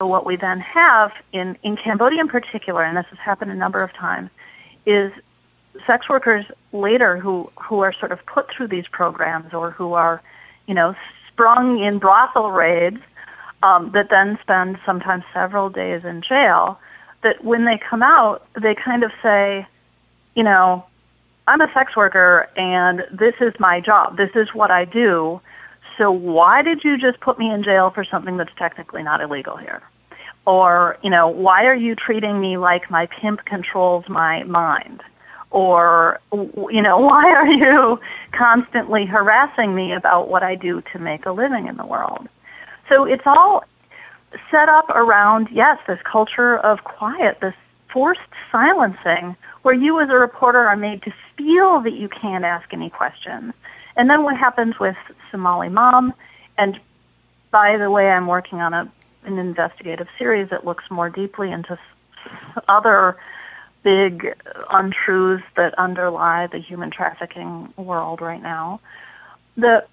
So what we then have in, in Cambodia in particular, and this has happened a number of times, is sex workers later who, who are sort of put through these programs or who are, you know, sprung in brothel raids um, that then spend sometimes several days in jail, that when they come out, they kind of say, you know, I'm a sex worker and this is my job. This is what I do. So why did you just put me in jail for something that's technically not illegal here? Or, you know, why are you treating me like my pimp controls my mind? Or, you know, why are you constantly harassing me about what I do to make a living in the world? So it's all set up around, yes, this culture of quiet, this forced silencing, where you as a reporter are made to feel that you can't ask any questions. And then what happens with Somaly Mam, and by the way, I'm working on a an investigative series that looks more deeply into other big untruths that underlie the human trafficking world right now. The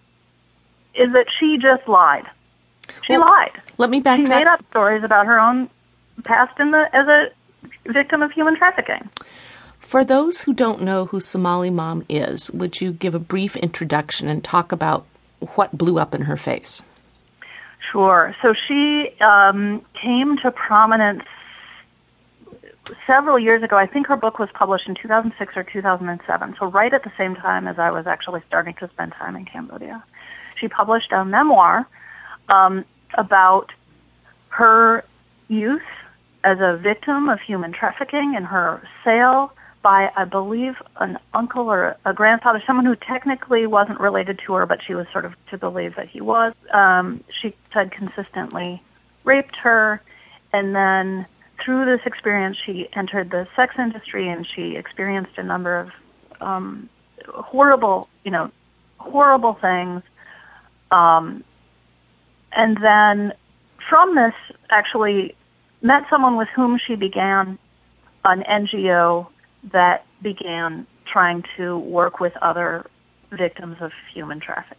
is that she just lied. She well, lied. Let me back. She made up stories about her own past in the as a victim of human trafficking. For those who don't know who Somaly Mam is, would you give a brief introduction and talk about what blew up in her face? Sure. So she um, came to prominence several years ago. I think her book was published in 2006 or 2007, so right at the same time as I was actually starting to spend time in Cambodia. She published a memoir um, about her youth as a victim of human trafficking and her sale by, I believe, an uncle or a grandfather, someone who technically wasn't related to her, but she was sort of to believe that he was. Um, she said consistently raped her, and then through this experience, she entered the sex industry and she experienced a number of um, horrible, you know, horrible things. Um, and then from this, actually met someone with whom she began an NGO that began trying to work with other victims of human trafficking.